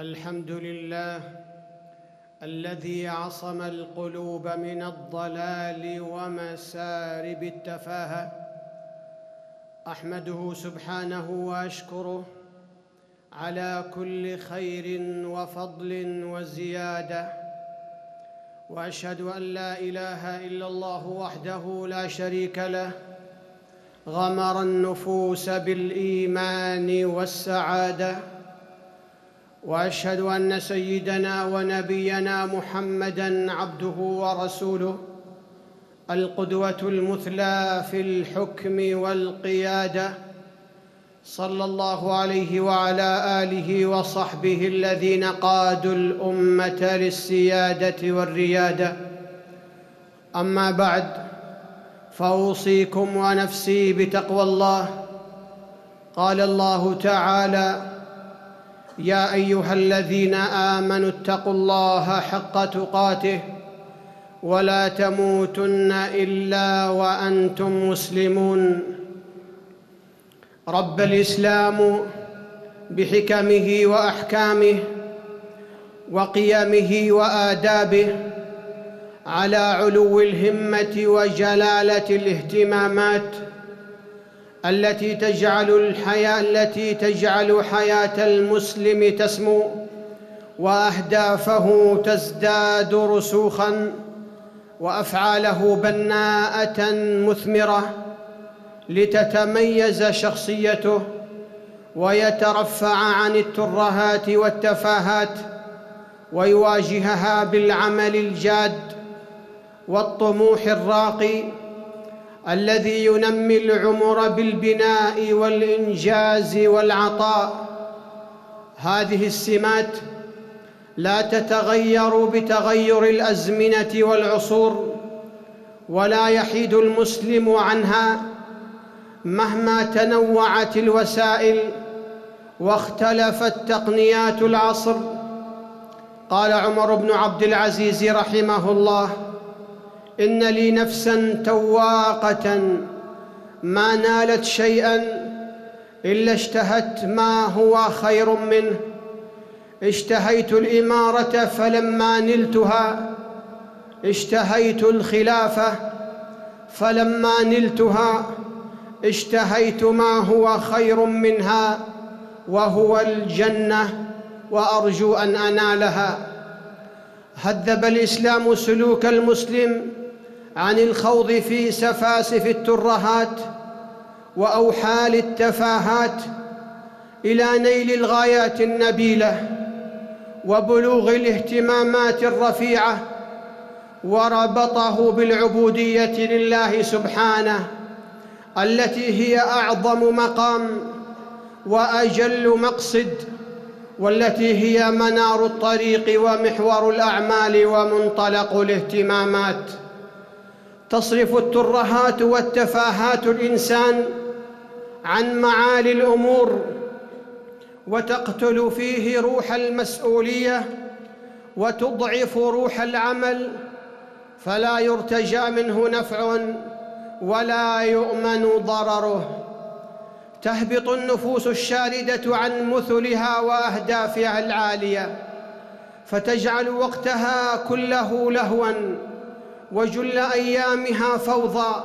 الحمد لله الذي عصم القلوب من الضلال ومسارب التفاهة. أحمده سبحانه وأشكره على كل خير وفضل وزيادة. وأشهد أن لا إله إلا الله وحده لا شريك له. غمر النفوس بالإيمان والسعادة. وأشهد أن سيدنا ونبينا محمدا عبده ورسوله القدوة المثلى في الحكم والقيادة صلى الله عليه وعلى آله وصحبه الذين قادوا الأمة للسيادة والريادة. أما بعد فأوصيكم ونفسي بتقوى الله. قال الله تعالى يا أيها الذين آمنوا اتقوا الله حق تقاته ولا تموتن إلا وأنتم مسلمون. رب الإسلام بحكمه وأحكامه وقيمه وآدابه على علو الهمة وجلالة الاهتمامات التي تجعل الحياة التي تجعل حياة المسلم تسمو وأهدافه تزداد رسوخا وأفعاله بناءة مثمرة لتتميز شخصيته ويترفع عن الترهات والتفاهات ويواجهها بالعمل الجاد والطموح الراقي الذي ينمي العمر بالبناء والإنجاز والعطاء. هذه السمات لا تتغير بتغير الأزمنة والعصور ولا يحيد المسلم عنها مهما تنوعت الوسائل واختلفت تقنيات العصر. قال عمر بن عبد العزيز رحمه الله إن لي نفسا تواقة ما نالت شيئا إلا اشتهت ما هو خير منه. اشتهيت الإمارة فلما نلتها اشتهيت الخلافة فلما نلتها اشتهيت ما هو خير منها وهو الجنة وأرجو أن أنالها. هذب الإسلام سلوك المسلم عن الخوض في سفاسف الترهات واوحال التفاهات إلى نيل الغايات النبيلة وبلوغ الاهتمامات الرفيعة وربطه بالعبودية لله سبحانه التي هي أعظم مقام وأجل مقصد والتي هي منار الطريق ومحور الأعمال ومنطلق الاهتمامات تصرف الترهات والتفاهات الإنسان عن معالي الأمور وتقتل فيه روح المسؤولية وتضعف روح العمل فلا يرتجى منه نفع ولا يؤمن ضرره. تهبط النفوس الشاردة عن مثلها وأهدافها العالية فتجعل وقتها كله لهوا وجل أيامها فوضى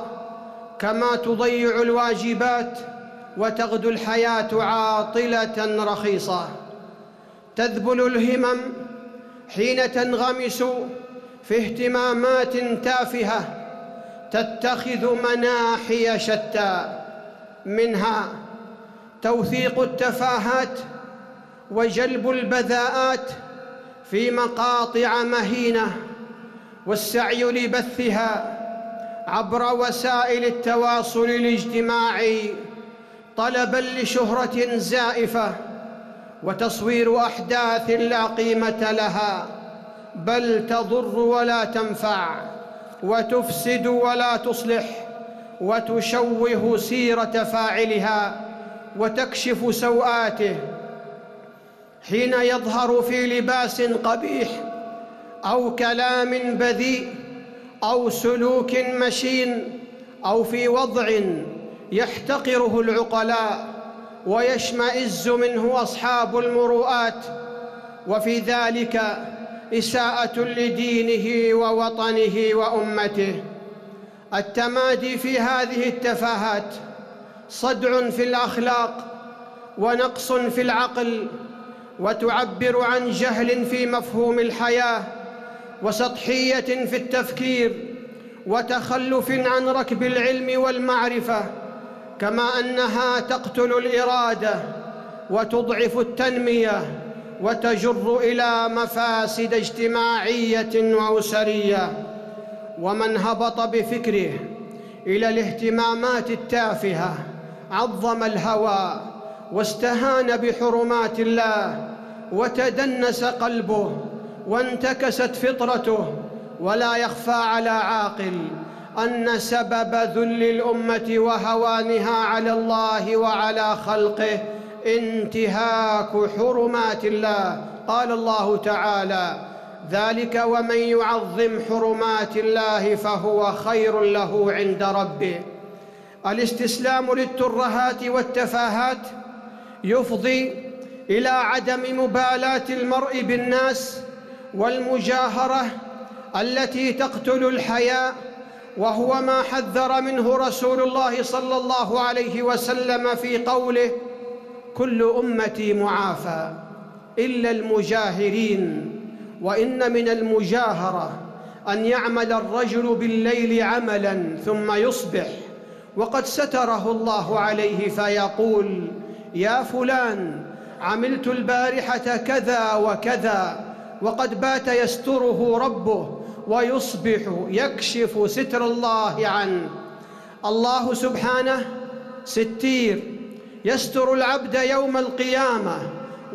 كما تضيع الواجبات وتغدو الحياة عاطلة رخيصة. تذبل الهمم حين تنغمس في اهتمامات تافهة تتخذ مناحي شتى. منها توثيق التفاهات وجلب البذاءات في مقاطع مهينة. والسعي لبثها عبر وسائل التواصل الاجتماعي طلبا لشهرة زائفة وتصوير أحداث لا قيمة لها بل تضر ولا تنفع وتفسد ولا تصلح وتشوه سيرة فاعلها وتكشف سوءاته حين يظهر في لباس قبيح أو كلام بذيء أو سلوك مشين أو في وضع يحتقره العقلاء ويشمئز منه أصحاب المروءات وفي ذلك إساءة لدينه ووطنه وأمته. التمادي في هذه التفاهات صدع في الأخلاق ونقص في العقل وتعبر عن جهل في مفهوم الحياة وسطحية في التفكير وتخلف عن ركب العلم والمعرفة كما أنها تقتل الإرادة وتضعف التنمية وتجر إلى مفاسد اجتماعية وأسرية. ومن هبط بفكره إلى الاهتمامات التافهة عظم الهوى واستهان بحرمات الله وتدنس قلبه وانتكست فطرته ولا يخفى على عاقل أن سبب ذل الأمة وهوانها على الله وعلى خلقه انتهاك حرمات الله. قال الله تعالى ذلك ومن يعظم حرمات الله فهو خير له عند ربه. الاستسلام للترهات والتفاهات يفضي إلى عدم مبالاة المرء بالناس والمجاهرة التي تقتل الحياء وهو ما حذر منه رسول الله صلى الله عليه وسلم في قوله كل أمتي معافى إلا المجاهرين وإن من المجاهرة أن يعمل الرجل بالليل عملا ثم يصبح وقد ستره الله عليه فيقول يا فلان عملت البارحة كذا وكذا وقد بات يستره ربه ويصبح يكشف ستر الله عنه الله سبحانه ستير. يستر العبد يوم القيامة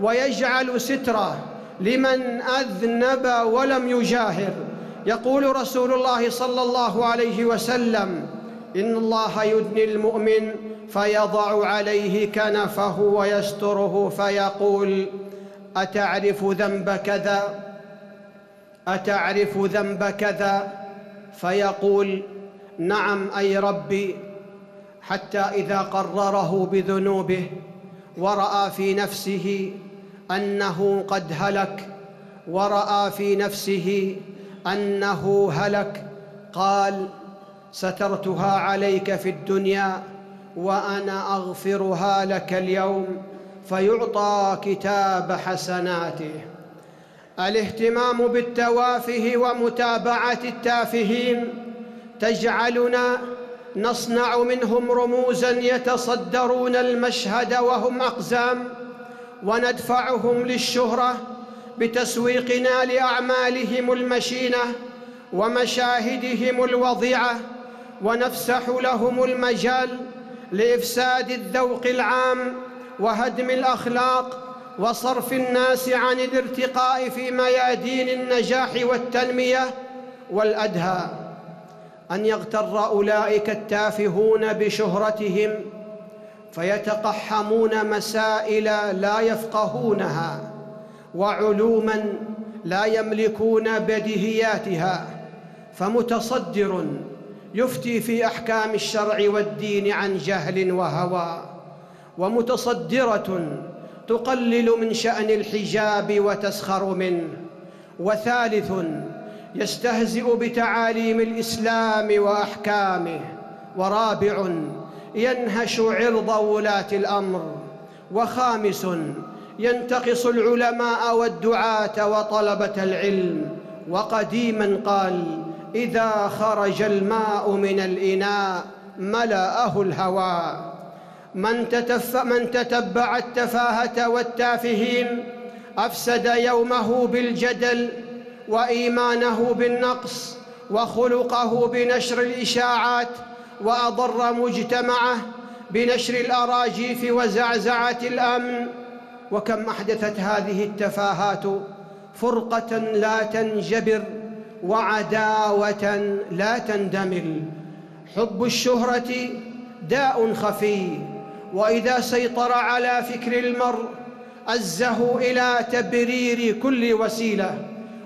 ويجعل ستره لمن أذنب ولم يجاهر. يقول رسول الله صلى الله عليه وسلم إن الله يدني المؤمن فيضع عليه كنفه ويستره فيقول أتعرف ذنب كذا؟ أتعرف ذنب كذا؟ فيقول نعم أي ربي حتى إذا قرره بذنوبه ورأى في نفسه أنه قد هلك ورأى في نفسه أنه هلك قال سترتها عليك في الدنيا وأنا أغفرها لك اليوم. فيعطى كتاب حسناته. الاهتمام بالتوافه ومتابعة التافهين تجعلنا نصنع منهم رموزا يتصدرون المشهد وهم أقزام وندفعهم للشهرة بتسويقنا لأعمالهم المشينة ومشاهدهم الوضيعة ونفسح لهم المجال لإفساد الذوق العام وهدم الأخلاق وصرف الناس عن الارتقاء في ميادين النجاح والتنمية والأدهى. أن يغتر أولئك التافهون بشهرتهم فيتقحمون مسائل لا يفقهونها وعلوما لا يملكون بديهياتها فمتصدر يفتي في أحكام الشرع والدين عن جهل وهوى. ومتصدرة تقلل من شأن الحجاب وتسخر منه. وثالث يستهزئ بتعاليم الإسلام وأحكامه. ورابع ينهش عرض ولاة الأمر. وخامس ينتقص العلماء والدعاة وطلبة العلم. وقديما قال إذا خرج الماء من الإناء ملأه الهواء. من, تتف من تتبع التفاهة والتافهين أفسد يومه بالجدل وإيمانه بالنقص وخلقه بنشر الإشاعات وأضر مجتمعه بنشر الأراجيف وزعزعة الأمن. وكم أحدثت هذه التفاهات فرقة لا تنجبر وعداوة لا تندمل حب الشهرة داء خفي وإذا سيطر على فكر المرء أزه إلى تبرير كل وسيلة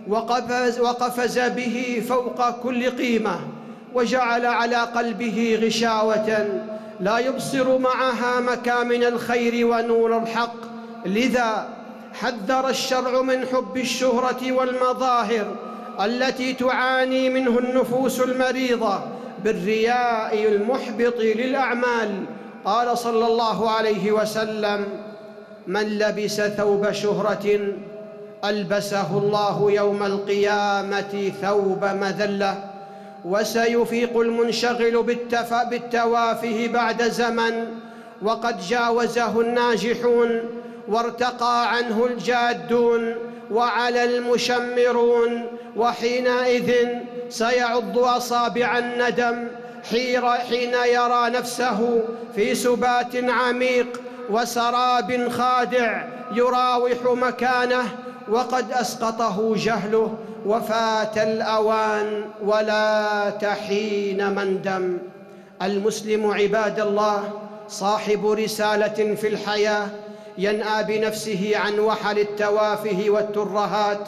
وقفز, وقفز به فوق كل قيمة وجعل على قلبه غشاوة لا يبصر معها مكامن الخير ونور الحق. لذا حذر الشرع من حب الشهرة والمظاهر التي تعاني منه النفوس المريضة بالرياء المحبط للأعمال قال صلى الله عليه وسلم من لبس ثوب شهرة ألبسه الله يوم القيامة ثوب مذلة وسيفيق المنشغل بالتوافه بعد زمن وقد جاوزه الناجحون وارتقى عنه الجادون وعلى المشمرون وحينئذ سيعض أصابع الندم حين يرى نفسه في سبات عميق وسراب خادع يراوح مكانه وقد أسقطه جهله وفات الأوان ولا تحين مندم المسلم عباد الله صاحب رسالة في الحياة ينأى بنفسه عن وحل التوافه والترهات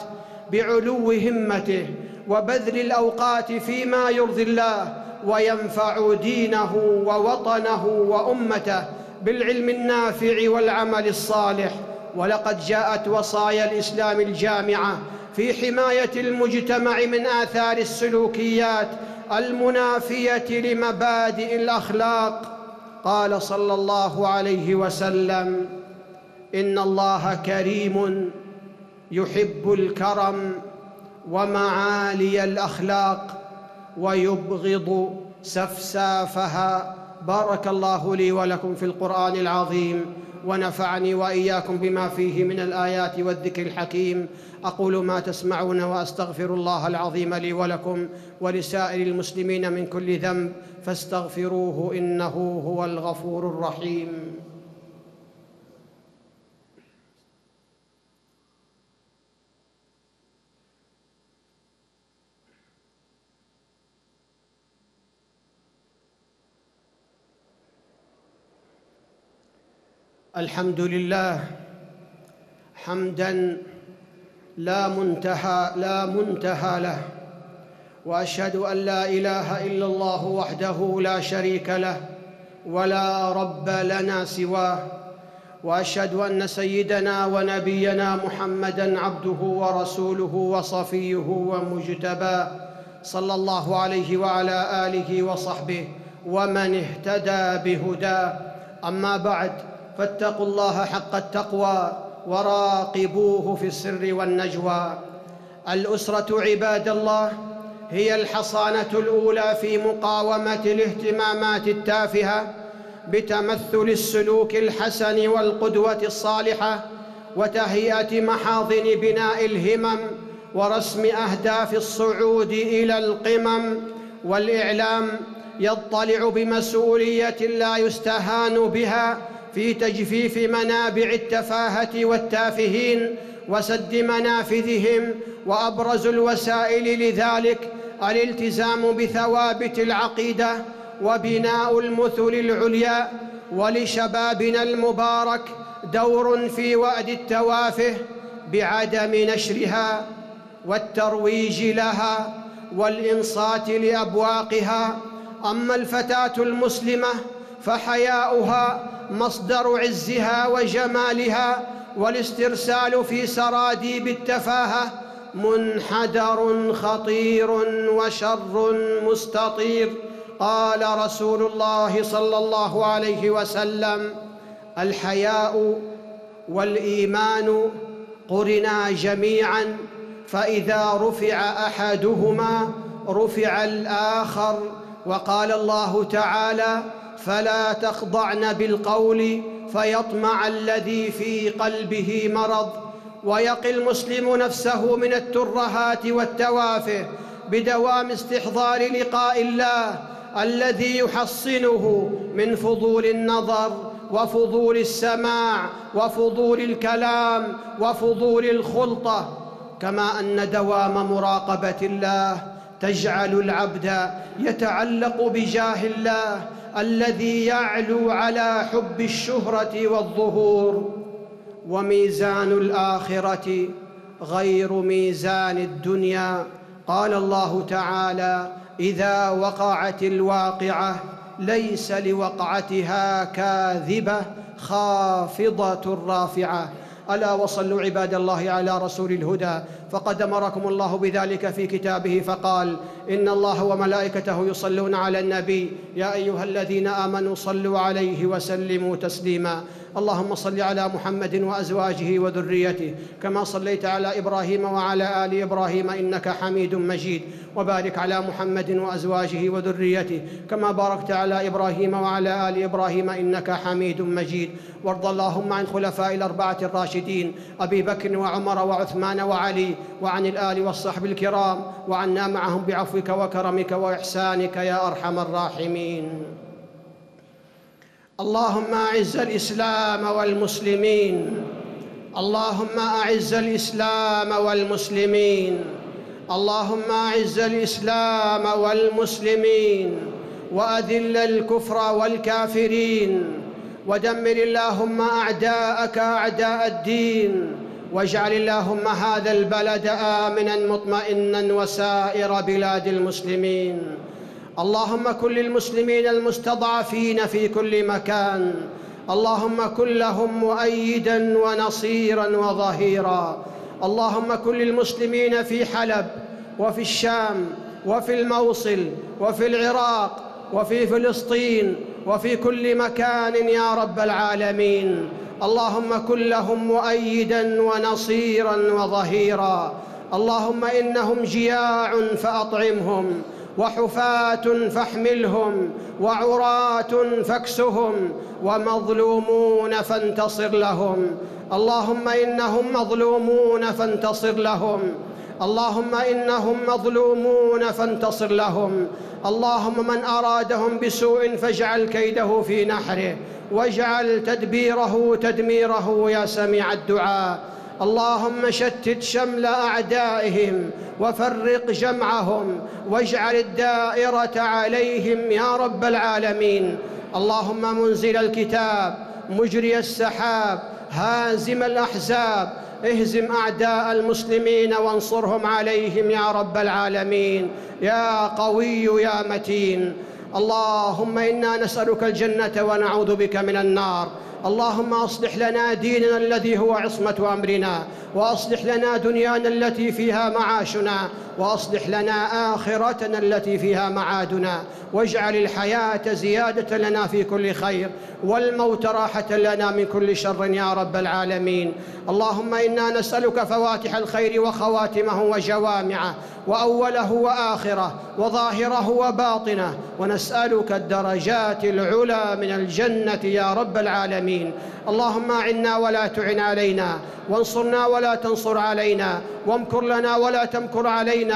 بعلو همته وبذل الأوقات فيما يرضي الله وينفع دينه ووطنه وأمته بالعلم النافع والعمل الصالح. ولقد جاءت وصايا الإسلام الجامعة في حماية المجتمع من آثار السلوكيات المنافية لمبادئ الأخلاق. قال صلى الله عليه وسلم إن الله كريم يحب الكرم ومعالي الأخلاق. ويبغض سفسافها. بارك الله لي ولكم في القرآن العظيم ونفعني وإياكم بما فيه من الآيات والذكر الحكيم. أقول ما تسمعون وأستغفر الله العظيم لي ولكم ولسائر المسلمين من كل ذنب فاستغفروه إنه هو الغفور الرحيم. الحمد لله حمدا لا منتهى لا منتهى له وأشهد أن لا إله إلا الله وحده لا شريك له ولا رب لنا سواه وأشهد أن سيدنا ونبينا محمدا عبده ورسوله وصفيه ومجتباه صلى الله عليه وعلى آله وصحبه ومن اهتدى بهداه. أما بعد فاتقوا الله حق التقوى وراقبوه في السر والنجوى. الأسرة عباد الله هي الحصانة الأولى في مقاومة الاهتمامات التافهة بتمثل السلوك الحسن والقدوة الصالحة وتهيئة محاضن بناء الهمم ورسم أهداف الصعود إلى القمم والإعلام يطلع بمسؤولية لا يستهان بها في تجفيف منابع التفاهة والتافهين وسد منافذهم وأبرز الوسائل لذلك الالتزام بثوابت العقيدة وبناء المثل العليا ولشبابنا المبارك دور في وأد التوافه بعدم نشرها والترويج لها والإنصات لأبواقها. أما الفتاة المسلمة فحياؤها مصدر عزها وجمالها والاسترسال في سراديب التفاهة منحدر خطير وشر مستطير. قال رسول الله صلى الله عليه وسلم الحياء والإيمان قرنا جميعا فإذا رفع أحدهما رفع الآخر. وقال الله تعالى فلا تخضعن بالقول فيطمع الذي في قلبه مرض. ويقي المسلم نفسه من الترهات والتوافه بدوام استحضار لقاء الله الذي يحصنه من فضول النظر وفضول السماع وفضول الكلام وفضول الخلطة. كما أن دوام مراقبة الله تجعل العبد يتعلق بجاه الله الذي يعلو على حب الشهرة والظهور وميزان الآخرة غير ميزان الدنيا. قال الله تعالى إذا وقعت الواقعة ليس لوقعتها كاذبة خافضة رافعة. ألا وصلوا عباد الله على رسول الهدى. فقد امركم الله بذلك في كتابه فقال إن الله وملائكته يصلون على النبي يا أيها الذين آمنوا صلوا عليه وسلموا تسليما اللهم صل على محمد وأزواجه وذريته كما صليت على إبراهيم وعلى آل إبراهيم إنك حميد مجيد وبارك على محمد وأزواجه وذريته كما باركت على إبراهيم وعلى آل إبراهيم إنك حميد مجيد وارض اللهم عن خلفاء الأربعة الراشدين أبي بكر وعمر وعثمان وعلي وعن الآل والصحب الكرام وعنا معهم بعفوك وكرمك وإحسانك يا أرحم الراحمين. اللهم أعز الإسلام والمسلمين. اللهم أعز الإسلام والمسلمين. اللهم أعز الإسلام والمسلمين. وأذل الكفر والكافرين. ودمر اللهم أعداءك أعداء الدين. واجعل اللهم هذا البلد آمنا مطمئنا وسائر بلاد المسلمين. اللهم كن للمسلمين المستضعفين في كل مكان. اللهم كن لهم مؤيدا ونصيرا وظهيرا. اللهم كن للمسلمين في حلب وفي الشام وفي الموصل وفي العراق وفي فلسطين وفي كل مكان يا رب العالمين. اللهم كن لهم مؤيدا ونصيرا وظهيرا. اللهم إنهم جياع فأطعمهم وحفاة فاحملهم وعراه فاكسهم ومظلومون فانتصر لهم. اللهم إنهم مظلومون فانتصر لهم. اللهم إنهم مظلومون فانتصر لهم. اللهم من أرادهم بسوء فاجعل كيده في نحره واجعل تدبيره تدميره يا سميع الدعاء. اللهم شتت شمل أعدائهم وفرق جمعهم واجعل الدائرة عليهم يا رب العالمين. اللهم منزل الكتاب مجري السحاب هازم الأحزاب اهزم أعداء المسلمين وانصرهم عليهم يا رب العالمين يا قوي يا متين. اللهم إنا نسألك الجنة ونعوذ بك من النار. اللهم أصلح لنا ديننا الذي هو عصمة أمرنا وأصلح لنا دنيانا التي فيها معاشنا وأصلح لنا آخرتنا التي فيها معادنا واجعل الحياة زيادة لنا في كل خير والموت راحة لنا من كل شر يا رب العالمين. اللهم إنا نسألك فواتح الخير وخواتمه وجوامعه وأوله وآخره وظاهره وباطنه ونسألك الدرجات العلى من الجنة يا رب العالمين. اللهم أعنا ولا تعن علينا وانصرنا ولا تنصر علينا وامكر لنا ولا تمكر علينا.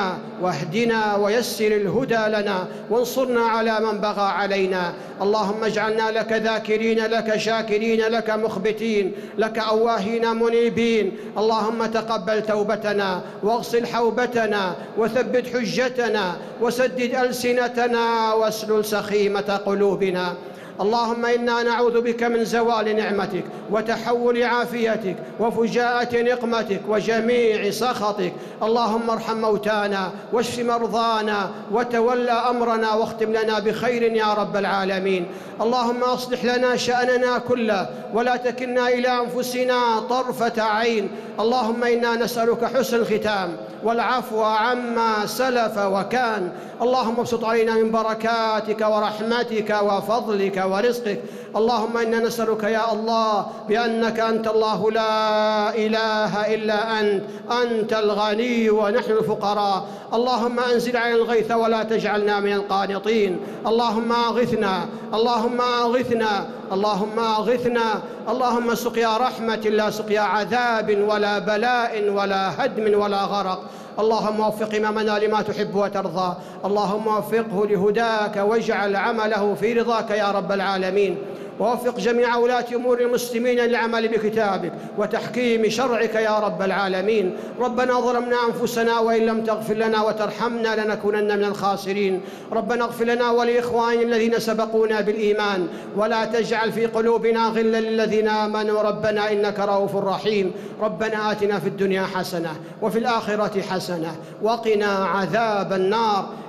واهدنا ويسر الهدى لنا وانصرنا على من بغى علينا. اللهم اجعلنا لك ذاكرين لك شاكرين لك مخبتين لك أواهين منيبين. اللهم تقبل توبتنا واغسل حوبتنا وثبت حجتنا وسدد ألسنتنا واسلل سخيمة قلوبنا. اللهم إنا نعوذ بك من زوال نعمتك وتحول عافيتك وفجاءة نقمتك وجميع سخطك. اللهم ارحم موتانا واشف مرضانا وتول أمرنا واختم لنا بخير يا رب العالمين. اللهم أصلح لنا شأننا كله ولا تكلنا إلى أنفسنا طرفة عين. اللهم إنا نسألك حسن الختام والعفو عما سلف وكان. اللهم ابسط علينا من بركاتك ورحمتك وفضلك Terroristik اللهم إنا نسألك يا الله بأنك أنت الله لا إله إلا أنت أنت الغني ونحن الفقراء. اللهم أنزل علينا الغيث ولا تجعلنا من القانطين. اللهم أغثنا اللهم أغثنا اللهم أغثنا. اللهم سقيا رحمة لا سقيا عذاب ولا بلاء ولا هدم ولا غرق. اللهم وفق امامنا لما تحب وترضى. اللهم وفقه لهداك واجعل عمله في رضاك يا رب العالمين. ووفق جميع ولاة أمور المسلمين للعمل بكتابك وتحكيم شرعك يا رب العالمين. ربنا ظلمنا أنفسنا وإن لم تغفر لنا وترحمنا لنكونن من الخاسرين. ربنا اغفر لنا ولإخواننا الذين سبقونا بالإيمان. ولا تجعل في قلوبنا غلا للذين آمنوا. ربنا إنك رؤوف رحيم. ربنا آتنا في الدنيا حسنة وفي الآخرة حسنة. وقنا عذاب النار.